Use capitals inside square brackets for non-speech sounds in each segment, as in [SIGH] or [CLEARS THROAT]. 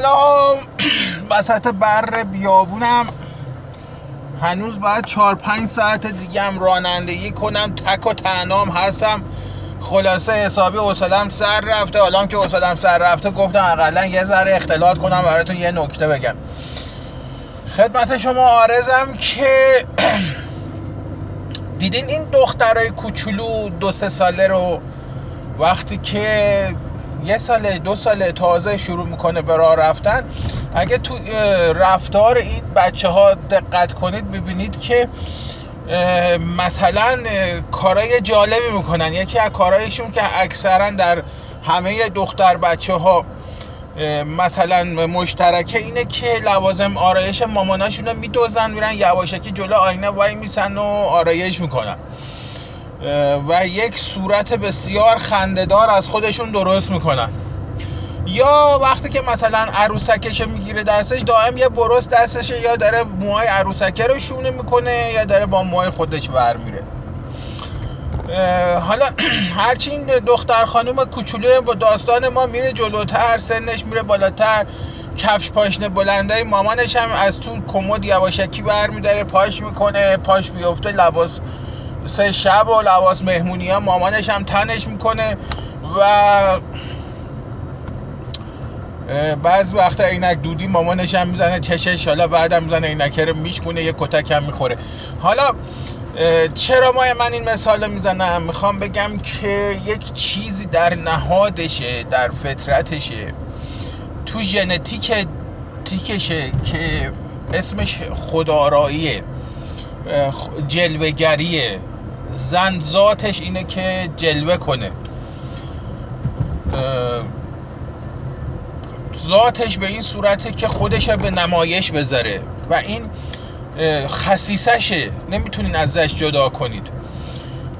سلام. [CLEARS THROAT] وسط بر بیابونم. هنوز باید چهار پنج ساعت دیگه هم رانندگی کنم. تک و تنام هستم. خلاصه حسابی حوصلم سر رفته. حالا که حوصلم سر رفته گفتم اقلا یه ذره اختلاط کنم براتون یه نکته بگم. خدمت شما آرزم که [CLEARS THROAT] دیدین این دخترای کوچولو دو سه ساله رو؟ وقتی که یه ساله دو ساله تازه شروع می‌کنه به راه رفتن. اگه تو رفتار این بچه ها دقت کنید ببینید که مثلا کارهای جالبی می‌کنن. یکی از کارهایشون که اکثرا در همه دختر بچه ها مثلا مشترکه اینه که لوازم آرایش ماماناشون رو میدوزن میرن یواشکی جلو آینه وای میسن و آرایش می‌کنن. و یک صورت بسیار خندهدار از خودشون درست می‌کنن. یا وقتی که مثلا عروسکش می‌گیره دستش دائم یه برس دستشه یا داره موهای عروسکه رو شونه می‌کنه یا داره با موهای خودش ور میره. حالا [CLEARS THROAT] هرچی این دختر خانوم کوچولو با داستان ما میره جلوتر سنش میره بالاتر کفش پاشنه بلنده مامانش هم از تو کمد یواشکی برمیداره پاش می‌کنه پاش بیفته لباس سه شب و لباس مهمونی ها مامانش هم تنش می‌کنه و بعض وقتا عینک دودی مامانش هم می‌زنه چشش حالا بعدم می‌زنه عینکه رو میشکونه یه کتک هم می‌خوره. حالا چرا ما من این مثال می‌زنم؟ می‌خوام بگم که یک چیزی در نهادشه در فطرتشه. تو ژنتیک تیکشه که اسمش خداراییه جلوگریه زن ذاتش اینه که جلوه کنه. ذاتش به این صورته که خودش به نمایش بذاره و این خصیصشه نمی‌تونین ازش جدا کنید.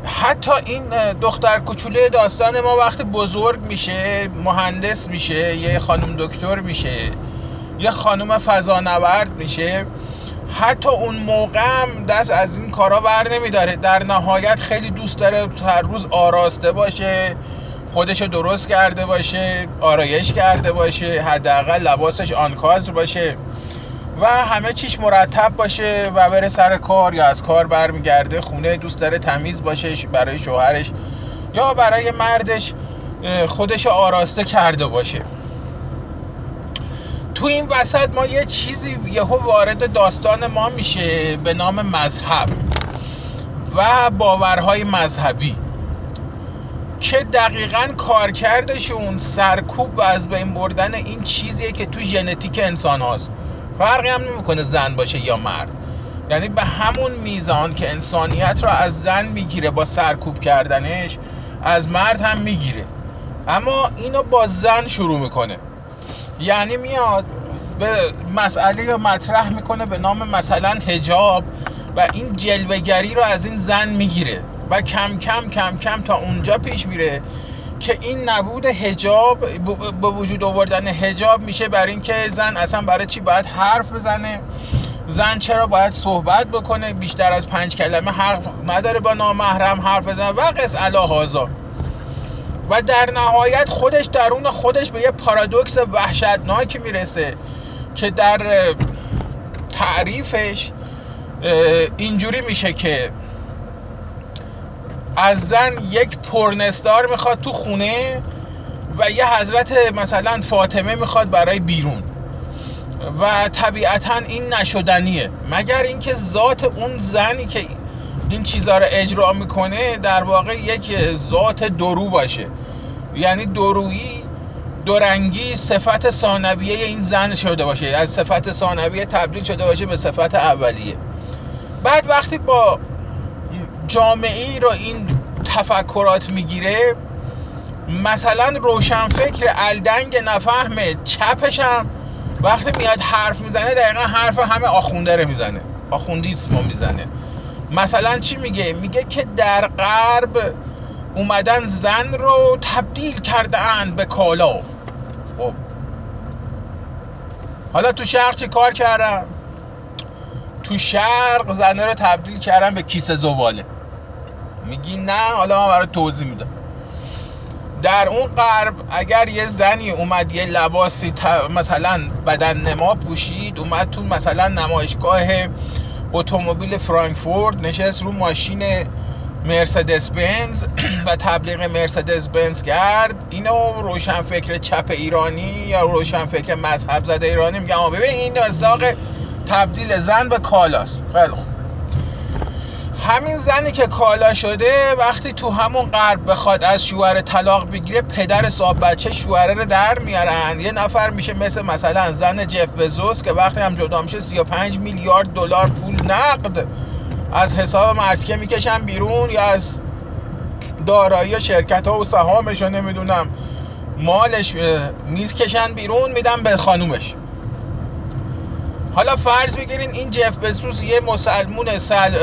حتی این دختر کوچوله داستان ما وقتی بزرگ میشه مهندس میشه یه خانم دکتر میشه یه خانم فضانورد میشه. حتی اون موقع هم دست از این کارا ور نمیداره. در نهایت خیلی دوست داره هر روز آراسته باشه خودشو درست کرده باشه آرایش کرده باشه حداقل لباسش آنکادر باشه و همه چیش مرتب باشه و بره سر کار یا از کار برمیگرده خونه دوست داره تمیز باشه برای شوهرش یا برای مردش خودش آراسته کرده باشه. تو این وسط ما یه چیزی یهو وارد داستان ما میشه به نام مذهب و باورهای مذهبی که دقیقا کارکردشون سرکوب و از بین بردن این چیزیه که تو ژنتیک انسان هاست. فرقی هم نمی‌کنه زن باشه یا مرد. یعنی به همون میزان که انسانیت را از زن می‌گیره با سرکوب کردنش از مرد هم می‌گیره. اما اینو با زن شروع می‌کنه. یعنی میاد به مسئله مطرح می‌کنه به نام مثلا هجاب و این جلوگری رو از این زن می‌گیره و کم کم کم کم تا اونجا پیش میره که این نبود هجاب به وجود آوردن هجاب میشه بر اینکه زن اصلا برای چی باید حرف بزنه؟ زن چرا باید صحبت بکنه؟ بیشتر از پنج کلمه حرف نداره با نامحرم حرف بزنه و قص هازا و در نهایت خودش درون خودش به یه پارادوکس وحشتناکی می‌رسه که در تعریفش اینجوری میشه که از زن یک پرنستار می‌خواد تو خونه و یه حضرت مثلا فاطمه می‌خواد برای بیرون و طبیعتا این نشدنیه. مگر اینکه ذات اون زنی که این چیزها رو اجرا می‌کنه در واقع یک ذات درو باشه. یعنی درویی دورنگی صفت ثانویه این زن شده باشه. از صفت ثانویه تبدیل شده باشه به صفت اولیه. بعد وقتی با جامعه ای رو این تفکرات می‌گیره مثلا روشنفکر الدنگ نفهمه چپش هم وقتی میاد حرف می‌زنه دقیقا حرف همه آخونده رو می‌زنه. آخوندیسمو می‌زنه. مثلا چی میگه؟ میگه که در غرب اومدن زن رو تبدیل کرده به کالا. خب. حالا تو شرق چی کار کردن؟ تو شرق زنه رو تبدیل کردن به کیسه زباله. میگی نه حالا من برای توضیح میدم. در اون غرب اگر یه زنی اومد یه لباسی مثلا بدن نما پوشید اومد تو مثلا نمایشگاه اتومبیل فرانکفورت نشست رو ماشین مرسدس بنز [CLEARS THROAT] و تبلیغ مرسدس بنز کرد. اینو روشن فکر چپ ایرانی یا روشن فکر مذهب زده ایرانی میگن. ببین این مصداق تبدیل زن به کالاست. خیلی همین زنی که کالا شده وقتی تو همون غرب بخواد از شوهر طلاق بگیره پدر صاحب بچه شوهره رو در میارن. یه نفر میشه مثل مثلا زن جف بزوس که وقتی هم جدا میشه 35 میلیارد دلار پول نقد از حساب مرتکه می‌کشن بیرون یا از دارایی شرکت ها و سهامش نمی‌دونم مالش میز کشن بیرون میدن به خانومش. حالا فرض بگیرین این جف بسوس یه مسلمون سل...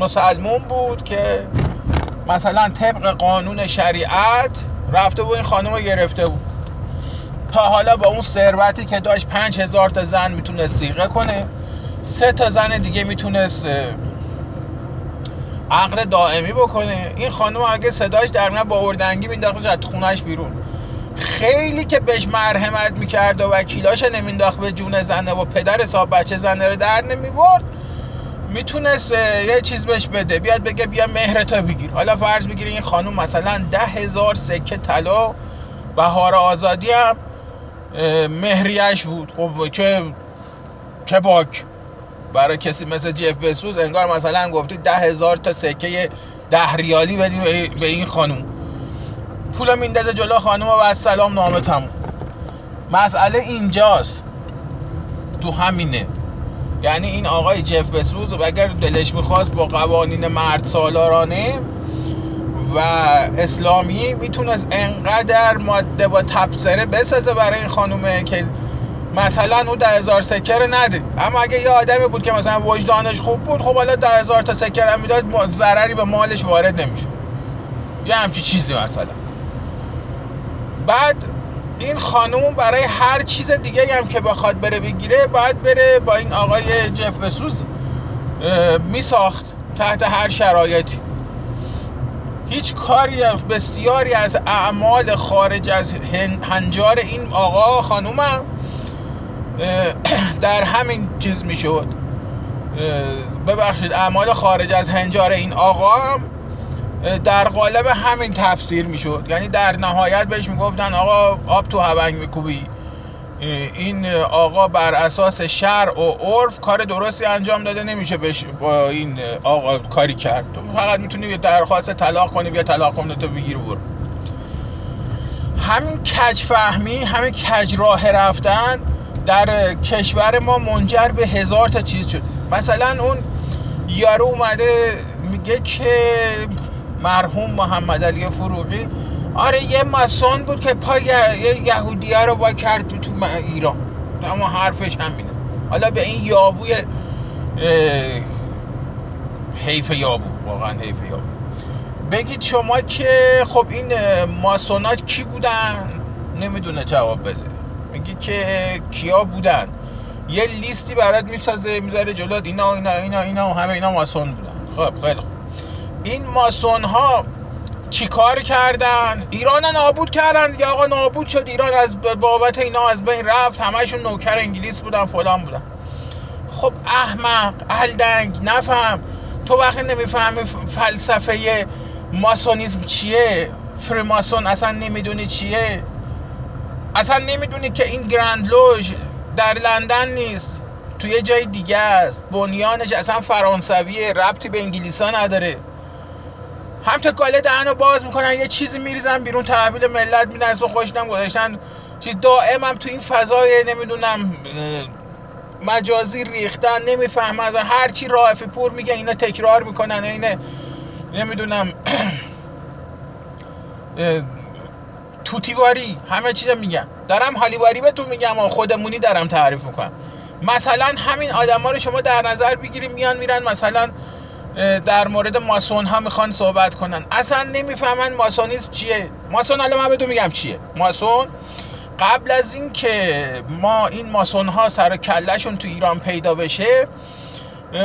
مسلمون بود که مثلا طبق قانون شریعت رفته بود این خانم رو گرفته بود. تا حالا با اون ثروتی که داشت پنج هزار تا زن می‌تونست سیغه کنه سه تا زن دیگه می‌تونست عقد دائمی بکنه. این خانم اگه صداش در نه با اردنگی مینداخت از خونش بیرون. خیلی که بهش مرحمت می‌کرد و وکیلاش نمینداخت به جون زنه و پدر صاحب بچه زنه رو در نمی‌برد. می‌تونست یه چیز بهش بده. بیاد بگه بیا مهرتا بگیر. حالا فرض بگیره این خانم مثلا ده هزار سکه طلا بهار آزادی هم مهریش بود. خب چه چه باک. برای کسی مثل جف بسوز انگار مثلا گفتی ده هزار تا سکه ده ریالی بدین به این خانم پول میندازه جلو خانم و سلام نامه تموم. مسئله اینجاست. تو همینه. یعنی این آقای جف بسوز اگر دلش می‌خواست با قوانین مرد سالارانه و اسلامی می‌تونست انقدر ماده با تبصره بسازه برای این خانومه که مثلا اون ده هزار سکه رو نده اما اگه یه آدمی بود که مثلا وجدانش خوب بود خب حالا ده هزار تا سکه رو می‌داد ضرری به مالش وارد نمیشه یه همچی چیزی مثلا. بعد این خانوم برای هر چیز دیگه هم که بخواد بره بگیره باید بره با این آقای جف بسوز میساخت تحت هر شرایطی. هیچ کاری بسیاری از اعمال خارج از هنجار این آقا خانومم در همین چیز می‌شد. ببخشید اعمال خارج از هنجار این آقا در قالب همین تفسیر می‌شد. یعنی در نهایت بهش می‌گفتن آقا آب تو هونگ میکوبی. این آقا بر اساس شرع و عرف کار درستی انجام داده نمیشه بش با این آقا کاری کرد. فقط می‌تونی درخواست طلاق کنی بیا طلاق کنی تو بگیر برو. همین کج فهمی همین کج راه رفتن در کشور ما منجر به هزار تا چیز شده مثلا اون یارو اومده میگه که مرحوم محمد علی فروغی. آره یه ماسون بود که پای یه یهودی رو با کرد تو, ایران. اما حرفش همینه. حالا به این یابوی حیف یابو واقعا حیف یابو. بگید شما که خب این ماسونات کی بودن؟ نمی‌دونه جواب بده. میگی که کیا بودن؟ یه لیستی برات می‌سازه می‌ذاره جلوت اینا اینا اینا اینا همه اینا ماسون بودن. خب خیلی این ماسون ها چیکار کردن؟ ایران نابود کردن دیگه. آقا نابود شد. ایران از بابت اینا از بین رفت. همشون نوکر انگلیس بودن فلان بودن. خب احمق الدنگ نفهم. تو وقتی نمی‌فهمی فلسفه ماسونیزم چیه؟ فریماسون اصلا نمی‌دونی چیه؟ اصلا نمی‌دونی که این گرند لوژ در لندن نیست. توی جای دیگه است. بنیانش اصلا فرانسویه. ربطی به انگلیسا نداره. هم تکاله دهنو باز می‌کنن یه چیزی میریزن بیرون تحویل ملت میدن اسم خوشنم گذاشتن. چیز دائم هم تو این فضای نمی‌دونم مجازی ریختن نمی‌فهمن هر چی رافی پور میگه اینا تکرار می‌کنن اینه نمی‌دونم توتیواری همه چیز میگن. دارم هالیواری بهتون میگم و خودمونی دارم تعریف می‌کنم. مثلا همین آدما رو شما در نظر بگیریم میان میرن مثلا در مورد ماسون ها می‌خوان صحبت کنن. اصلا نمی‌فهمن ماسونیسم چیه. ماسون الان من بهتون میگم چیه. ماسون قبل از این که ما این ماسون ها سر کلشون تو ایران پیدا بشه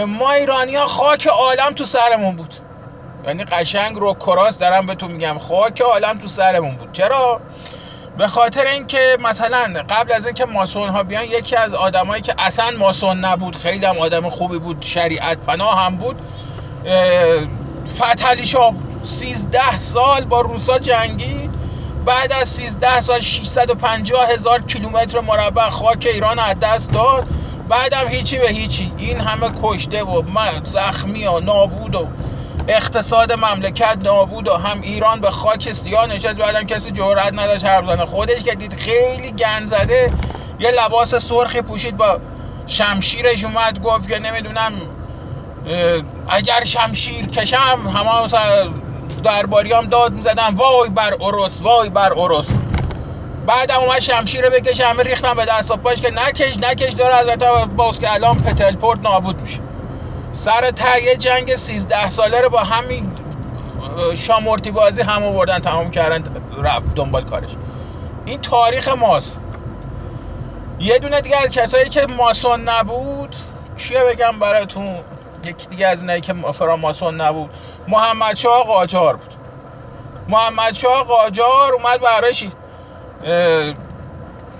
ما ایرانی ها خاک عالم تو سرمون بود. یعنی قشنگ رو کراس دارم بهتون میگم. خاک عالم تو سرمون بود. چرا؟ به خاطر اینکه مثلا قبل از اینکه ماسون ها بیان یکی از آدمایی که اصلا ماسون نبود خیلی هم آدم خوبی بود شریعت پناه هم بود فتحعلی شاه 13 سال با روسا جنگی. بعد از 13 سال 650 هزار کیلومتر مربع خاک ایران از دست داد. بعدم هیچی به هیچی. این همه کشته و زخمی و نابود و اقتصاد مملکت نابود و هم ایران به خاک سیاه نشست. بعدم کسی جرئت نداشت حرف بزنه. خودش که دید خیلی گن زده. یه لباس سرخی پوشید. با شمشیرش اومد. گفت که نمی‌دونم اگر شمشیر کشم همه درباریام داد می‌زدن. وای بر اروس وای بر اروس هم اومد شمشیر رو بکشه همه ریختن به دست و پاش که نکش نکش. داره از باز که الان پتلپورت نابود میشه. سر تهیه جنگ 13 ساله رو با همین شامورتی بازی هم آوردن تمام کردن رفت دنبال کارش. این تاریخ ماست. یه دونه دیگه از کسایی که ماسون نبود کیه بگم براتون؟ یکی دیگه از اینایی که فراماسون نبود. محمد شاه قاجار بود. محمد شاه قاجار اومد براش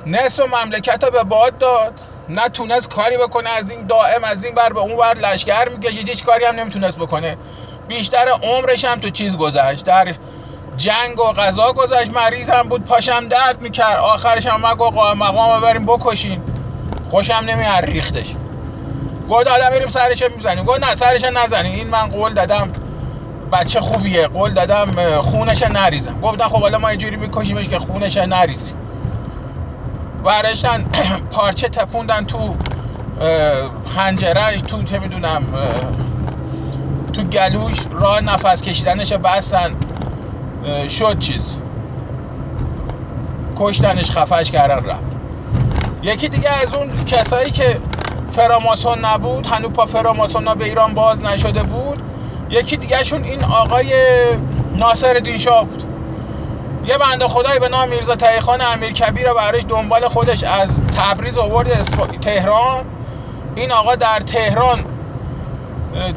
نصف مملکت رو به باد داد. نتونست کاری بکنه. از این دائم از این بر به اون بر لشکر می‌کشید. هیچ کاری هم نمی‌تونست بکنه. بیشتر عمرش هم تو چیز گذشت. در جنگ و غذا گذشت. مریض هم بود. پاشم درد می‌کرد. آخرش هم من گفت مقام بریم بکشین. خوشم نمیاد ریختش. گفت حالا بریم سرش می‌زنیم. گفت نه سرش نزنیم این من قول دادم بچه خوبیه. قول دادم خونش نریزم. گفتن خب حالا ما اینجوری میکشیمش که خونش نریزی برشتن [CLEARS THROAT] پارچه تپوندن تو هنجرش تو چه می‌دونم تو گلوش راه نفس کشیدنش بستن. شد چیز. کشتنش خفش کردن رفت. یکی دیگه از اون کسایی که فراماسون نبود. هنوز پا فراماسون به ایران باز نشده بود. یکی دیگه شون این آقای ناصر دین شاه بود. یه بنده خدایی به نام میرزا تایخان امیر کبیر رو برایش دنبال خودش از تبریز آورد تهران. این آقا در تهران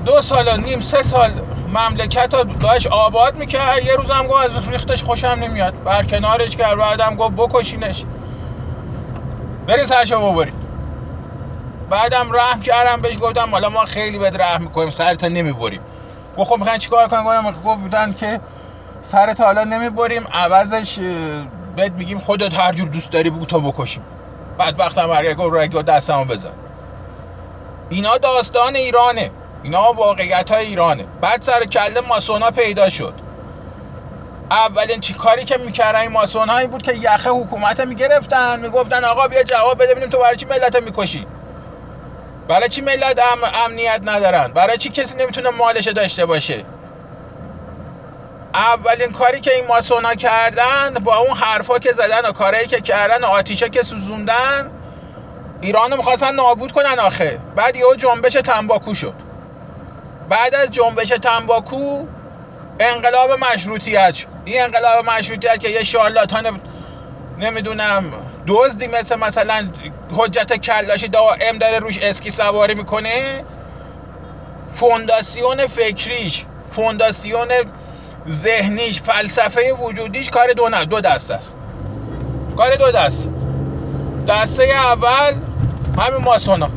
دو سال و نیم سه سال مملکت رو داشت آباد می‌کرد. یه روز هم گفت از ریختش خوشم نمیاد. برکنارش کرد. بعدم گفت بکشینش. برین سرشو ببرین بعدم رحم کردم بهش گفتم حالا ما خیلی بد رحم می‌کنیم سرتا نمی‌بریم. گفت خب می‌خواین چیکار کنیم گفت بودن که سرت حالا نمی‌بریم عوضش بهت میگیم خودت هر جور دوست داری بگو تا بکشیم. بعد وقتم برگرد گفت رگو دستمو بزن. اینا داستان ایرانه. اینا واقعیت های ایرانه. بعد سر کله ماسونا پیدا شد. اولین چی کاری که می‌کردن این ماسون هایی بود که یخه حکومت می‌گرفتن می‌گفتن آقا بیا جواب بده ببینیم تو برای چی ملت می‌کشی. برای چی ملت ام امنیت ندارن؟ برای چی کسی نمی‌تونه مالش داشته باشه؟ اولین کاری که این ماسونا کردن با اون حرفا که زدن و کارهایی که کردن و آتیشا که سوزوندن ایرانو می‌خواستن نابود کنن آخه. بعد یهو جنبش تنباکو شد. بعد از جنبش تنباکو انقلاب مشروطیت شد. این انقلاب مشروطیت که یه شارلاتان نمی‌دونم دزدی مثل مثلا حجت کلاشی دائم داره روش اسکی سواری می‌کنه. فونداسیون فکریش فونداسیون ذهنیش فلسفه وجودیش کار دو نه دو دست است. کار دو دست. دسته اول همین ماسونا.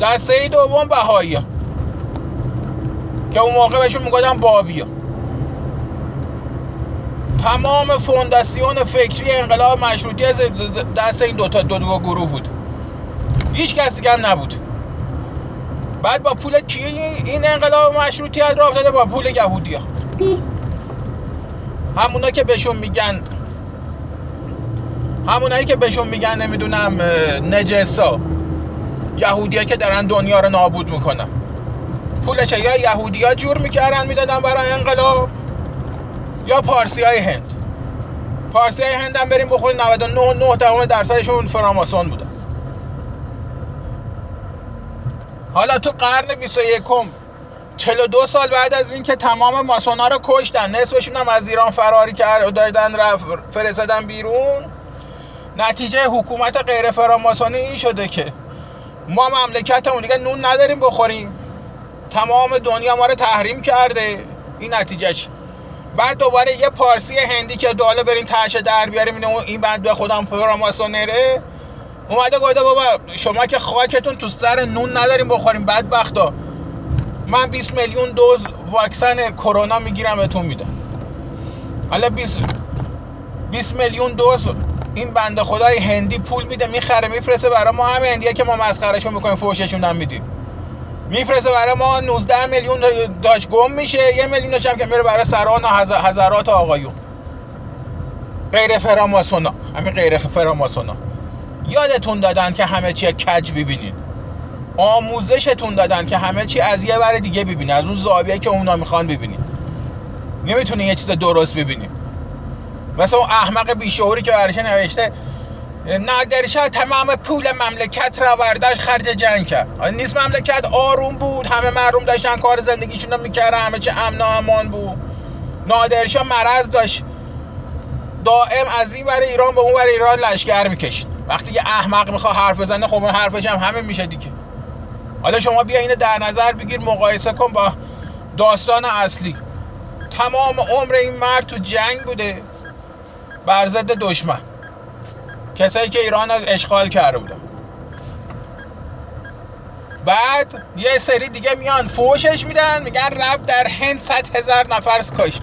دسته دوم بهایی که اون موقع بهشون می‌گفتن بابیا. تمام فونداسیون فکری انقلاب مشروطی از دست این دوتا دو, دو گروه بود. هیچ کسی هم نبود. بعد با پول کی این انقلاب مشروطیت را افتاده با پول یهودی ها. همونا که بهشون میگن همونایی که بهشون میگن نمی‌دونم نجسا یهودی که دارن دنیا رو نابود می‌کنن. پولش یا یهودی ها جور می‌کردن می‌دادن برای انقلاب یا پارسی های هند. پارسی های هند هم بریم بخوریم. 99 9 تمام درصدشون فراماسون بودن حالا تو قرن 21 42 سال بعد از اینکه تمام ماسونا رو کشتن نصفشون هم از ایران فراری کرد دادن رفت فرستادن بیرون نتیجه حکومت غیر فراماسونی این شده که ما مملکتمون دیگه نون نداریم بخوریم. تمام دنیا ما رو تحریم کرده. این نتیجهش. بعد دوباره یه پارسی هندی که داله بریم تهش در بیاریم این بند به خودم پراماسونره اومده گفته بابا شما که خاکتون تو سر نون نداریم بخوریم بدبختا. من 20 میلیون دوز واکسن کرونا می‌گیرم بهتون میدم. حالا 20 20 میلیون دوز این بنده خدای هندی پول میده می‌خره میفرسته برای ما همه هندیه که ما مسخرهشون می‌کنیم فوششون هم میدیم. میفرسته برای ما 19 میلیون داش گم میشه یه میلیونش هم که میره برای سران و هزارات آقایون. غیر فراماسونا همین غیر فراماسونا. یادتون دادن که همه چی کج ببینین. آموزشتون دادن که همه چی از یه بر دیگه ببینین از اون زاویه که اونا می‌خوان ببینین. نمی‌تونین یه چیز درست ببینین. مثل اون احمق بیشعوری که برشه نوشته نادرشاه تمام پول مملکت را برداشت خرج جنگ کرد. نیست مملکت آروم بود همه مردم داشتن کار زندگیشون رو می‌کردن همه چه امن و امان بود. نادرشاه مرض داشت دائم از این برای ایران به اون برای ایران لشکر می‌کشید. وقتی یه احمق می‌خواد حرف بزنه خب حرفش هم همه میشه دیگه. حالا شما بیا اینو در نظر بگیر مقایسه کن با داستان اصلی. تمام عمر این مرد تو جنگ بوده بر ضد دشمن. کسایی که ایران اشغال کرده بودن. بعد یه سری دیگه میان فوشش میدن میگن رفت در هند صد هزار نفر کشت.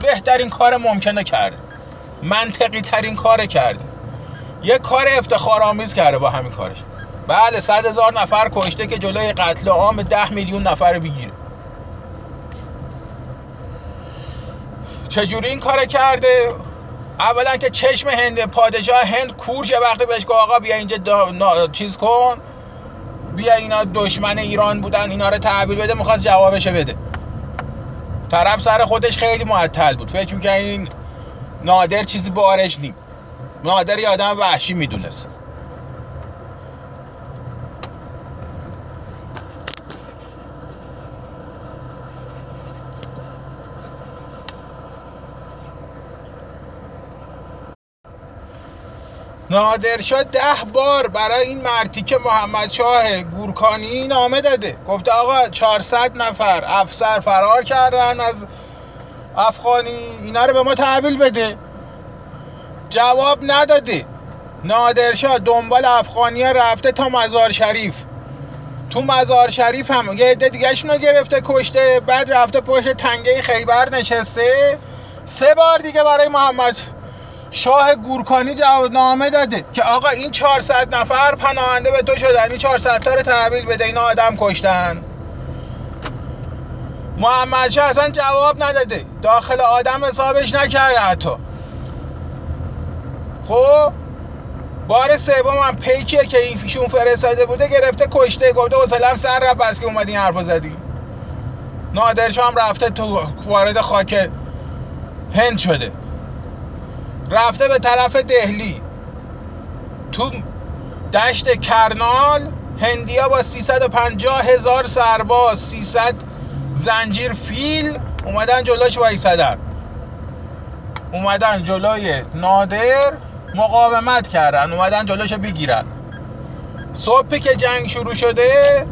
بهترین کار ممکنه کرده منطقی ترین کار کرده یه کار افتخارآمیز کرده با همین کارش. بله صد هزار نفر کشته که جلوی قتل عام ده میلیون نفر بگیره. چجوری این کار کرده؟ اولا که چشم هند پادشاه هند کورش وقتی بهش گفت آقا بیا اینجا چیز کن. بیا اینا دشمن ایران بودن اینا رو تحویل بده می‌خواست جوابش بده. طرف سر خودش خیلی معطل بود. فکر می‌کنه این نادر چیزی بارش نیم. نادر یه آدم وحشی می‌دونست. نادرشاه ده بار برای این مرتیکه محمد شاه گورکانی نامه داده. گفته آقا 400 نفر افسر فرار کردن از افغانی اینا رو به ما تحویل بده. جواب نداده. نادرشاه دنبال افغانی رفته تا مزار شریف. تو مزار شریف هم یه عده دیگه رو گرفته کشته بعد رفته پشت تنگه خیبر نشسته. سه بار دیگه برای محمد شاه گورکانی نامه داده که آقا این 400 نفر پناهنده به تو شدن این 400 تا رو تحویل بده اینا آدم کشتن. محمد شاه اصلا جواب نداده. داخل آدم حسابش نکرده حتی. خب؟ بار سوم هم پیکیه که این فیشون فرستاده بوده گرفته کشته گفته حسلم سر رفت بس که اومدی این حرفو زدی. نادرشاه هم رفته تو وارد خاک هند شده. رفته به طرف دهلی. تو دشت کرنال هندیا با 350 هزار سرباز 300 زنجیر فیل اومدن جلوش وایسادن. اومدن جلوی نادر مقاومت کردن اومدن جلوش بگیرن. صبحی که جنگ شروع شده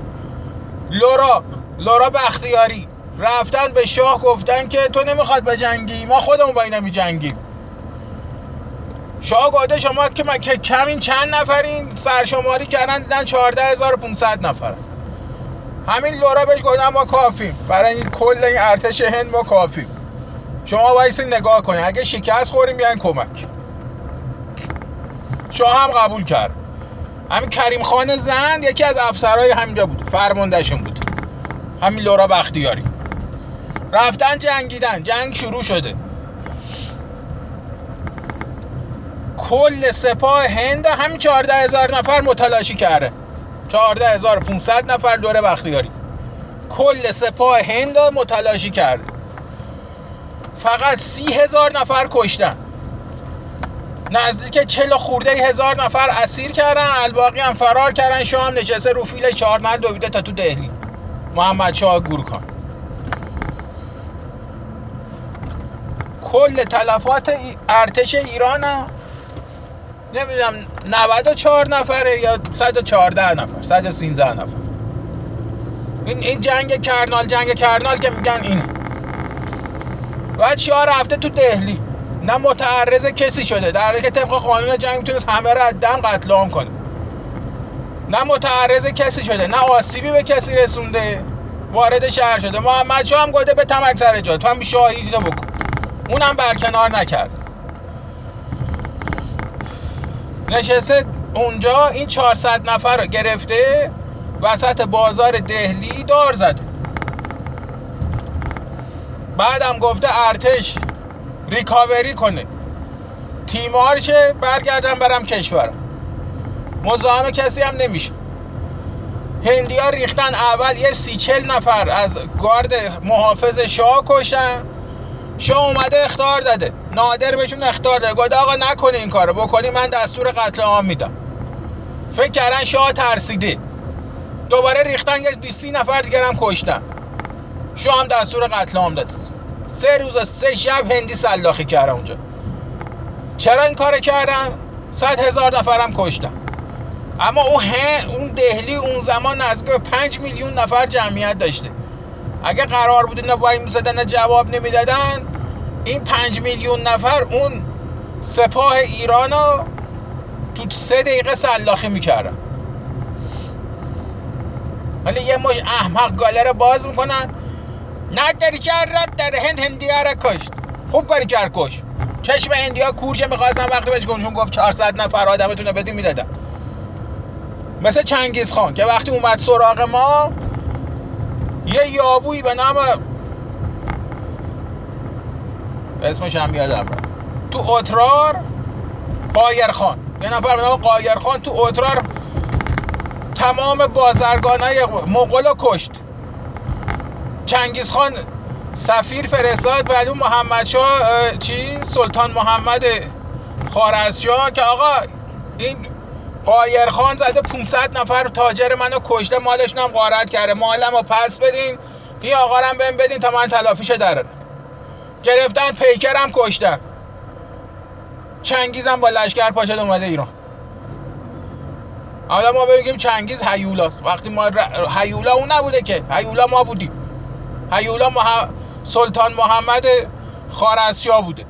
لورا لورا بختیاری رفتن به شاه گفتن که تو نمی‌خواد به جنگی ما خودمون با اینا می جنگیم شاه گفته شما که ما که کمین چند نفرین؟ سرشماری کردن دیدن 14500 نفر همین لرا بهش گفتن ما کافیم. برای این کل این ارتش هند ما کافیم. شما وایس نگاه کنید اگه شکست خوریم بیاین کمک. شاه هم قبول کرد همین کریم خان زند یکی از افسرهای همینجا بود. فرماندهشون بود. همین لرا بختیاری. رفتن جنگیدن. جنگ شروع شده. کل سپاه هند همین 14 هزار نفر متلاشی کرده. 14 هزار 500 نفر دوره بختیاری کل سپاه هند متلاشی کرده. فقط سی هزار نفر کشتن. نزدیک چل خورده هزار نفر اسیر کردن الباقی هم فرار کردن. شاه هم نشسته رو فیل چارنل دویده تا تو دهلی. محمد شاه گورکان. کل تلفات ارتش ایران هم نمی‌دونم 94 نفره یا 114 نفر 113 نفر. این, این جنگ کرنال جنگ کرنال که میگن این بعد ها رفته تو دهلی؟ نه متعرض کسی شده. در حالی که طبق قانون جنگ می‌تونست همه رو از دم قتل عام کنه. نه متعرض کسی شده نه آسیبی به کسی رسونده. وارد شهر شده. محمد هم گفته به تمک سر جا تو هم شاهدی رو بکن. اونم برکنار نکرد نشسته اونجا این 400 نفر رو گرفته وسط بازار دهلی دار زده. بعدم گفته ارتش ریکاوری کنه. تیمار شه برگردم برم کشورم. مزاحم کسی هم نمیشه. هندی ریختن اول یه سی چل نفر از گارد محافظ شاه کشن شاه اومده اختار داده. نادر بهشون اختار داده. گفته آقا نکنی این کارو بکنی من دستور قتل عام میدم. فکر کردن شاه ترسیده. دوباره ریختن یه 20 نفر دیگر هم کشتن. شاه هم دستور قتل عام داد سه روز سه شب هندی سلاخی کردن اونجا. چرا این کار کردن؟ صد هزار نفرم کشتن. اما اون اون دهلی اون زمان نزدیک به 5 میلیون نفر جمعیت داشته. اگه قرار بود اینا وای می‌زدن جواب نمی‌دادن این 5 میلیون نفر اون سپاه ایران رو تو سه دقیقه سلاخی می‌کردن. ولی یه مش احمق گاله رو باز می‌کنن. نداری که رب در هند هندی را کشت. خوب کاری کرد کش چشم هندیا کورشه می‌خواستن وقتی بهش گفت 400 نفر آدمتون رو بدی می‌دادن. مثل چنگیز خان که وقتی اومد سراغ ما یه یابویی به نام اسمش هم یادم تو اترار قایر خان یه نفر به نام قایر خان تو اترار تمام بازرگان های مغول کشت. چنگیز خان سفیر فرستاد بعد اون محمد چی؟ سلطان محمد خارزشاه که آقا این قایر خان زده 500 نفر تاجر منو کشته مالش هم غارت کرده. مالم رو پس بدین این آقا رو بهم بدین تا من تلافیش داره گرفتن پیکرم کشتن چنگیزم با لشکر پاشد اومده ایران. حالا ما بگیم چنگیز هیولاست. وقتی ما ر... هیولا اون نبوده که. هیولا ما بودیم. هیولا مح... سلطان محمد خارزشاه بوده.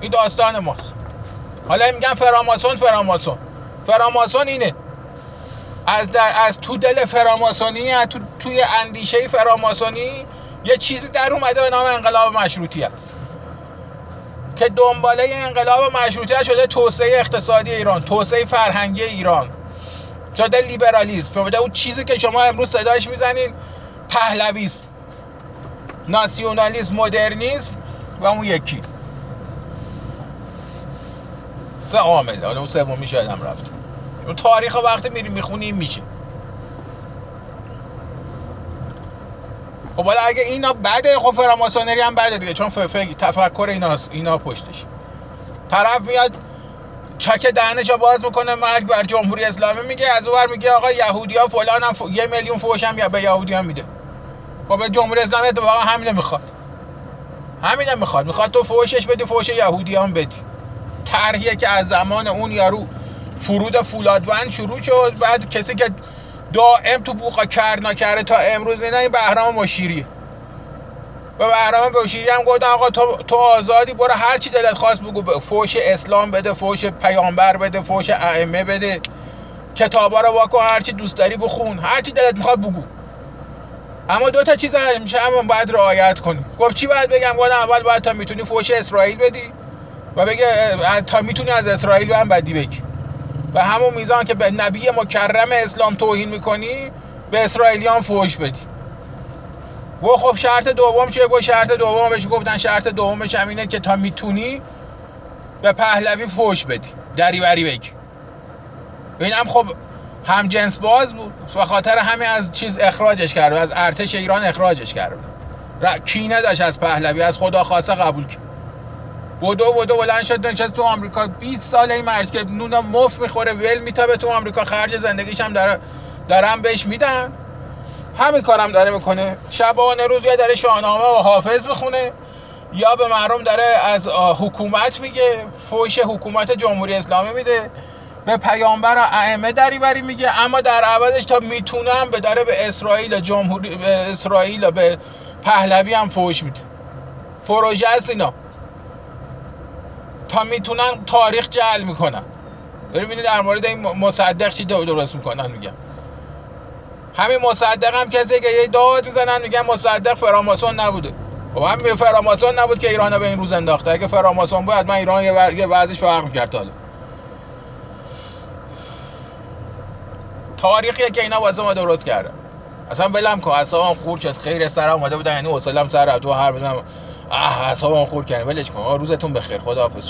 این داستان ماست. حالا میگن فراماسون فراماسون. فراماسون اینه. از, در... از تو دل فراماسونی از تو... توی اندیشه فراماسونی یه چیزی در اومده به نام انقلاب مشروطیت. که دنباله انقلاب مشروطیت شده توسعه اقتصادی ایران توسعه فرهنگی ایران. شده لیبرالیسم. شده اون چیزی که شما امروز صداش می‌زنین پهلویسم. ناسیونالیسم مدرنیسم و اون یکی. سه عامل حالا اون سومی شاید هم رفت. اون تاریخ وقتی میری می‌خونی میشه. خب حالا اگه اینا بده خب فراماسونری هم بده دیگه چون فکر تفکر اینا اینا پشتش. طرف میاد چک دهنشو باز می‌کنه مرگ بر جمهوری اسلامی میگه از اونور میگه آقا یهودی ها فلان هم ف... یه میلیون فوش هم به یهودی هم میده. خب به جمهوری اسلامی اتفاقا همینه می‌خواد. همینه می‌خواد. می‌خواد تو فوشش بدی فوش یهودی هم بدی. طرحیه که از زمان اون یارو فرود فولادوند شروع شد. بعد کسی که دائم تو بوقا کرد نکرده تا امروز اینا این بهرام مشیریه و بهرام بشیری هم گفتن آقا تو, تو آزادی برو هر چی دلت خواست بگو فوش اسلام بده فوش پیامبر بده فوش ائمه بده. کتابا رو واکن هر چی دوست داری بخون هر چی دلت می‌خواد بگو. اما دو تا چیز همیشه هم باید رعایت کنی. گفت چی باید بگم؟ گفتم اول باید تا می‌تونی فوش اسرائیل بدی. و بگه تا می‌تونی از اسرائیل هم بدی بگی. و همون میزان که به نبی مکرم اسلام توهین می‌کنی به اسرائیلیان فوش بدی. و خب شرط دوم چیه؟ گفت شرط دوم بهش گفتن شرط دومش هم اینه که تا می‌تونی به پهلوی فوش بدی دریوری بگی. اینم خب هم جنس باز بود و خاطر همین از چیز اخراجش کرد از ارتش ایران اخراجش کرد. کینه داشت از پهلوی از خدا خواسته قبول کرد. بودو بودو بلند شد نشست تو آمریکا. 20 سال این مرد که نون مف می‌خوره ول میتابه تو آمریکا. خرج زندگیش هم داره دارن بهش میدن. همین کارم داره می‌کنه. شبانه روز یا داره شاهنامه و حافظ می‌خونه. یا به مردم داره از حکومت میگه. فوش حکومت جمهوری اسلامی میده. به پیامبر و ائمه دری بری میگه. اما در عوضش تا می‌تونم به داره به اسرائیل جمهوری به اسرائیل به پهلوی هم فوش میده. پروژه است اینا. تا می‌تونن تاریخ جعل می‌کنن. بریم در مورد این مصدق چی درست می‌کنن میگم همین مصدق هم کسی که یه داد می‌زنن میگن مصدق فراماسون نبوده. خب هم فراماسون نبود که ایران به این روز انداخته اگه فراماسون بود حتما ایران یه وضعش فرق می‌کرد حالا. تاریخیه که اینا واسه ما درست کردن اصلا ولم کن اصلا خورد شد. خیر سر اومده بودن. یعنی حوصله‌ام سر تو هر بزنم. اه اصلا خورد کردن ولش کن. روزتون بخیر. خداحافظ شما.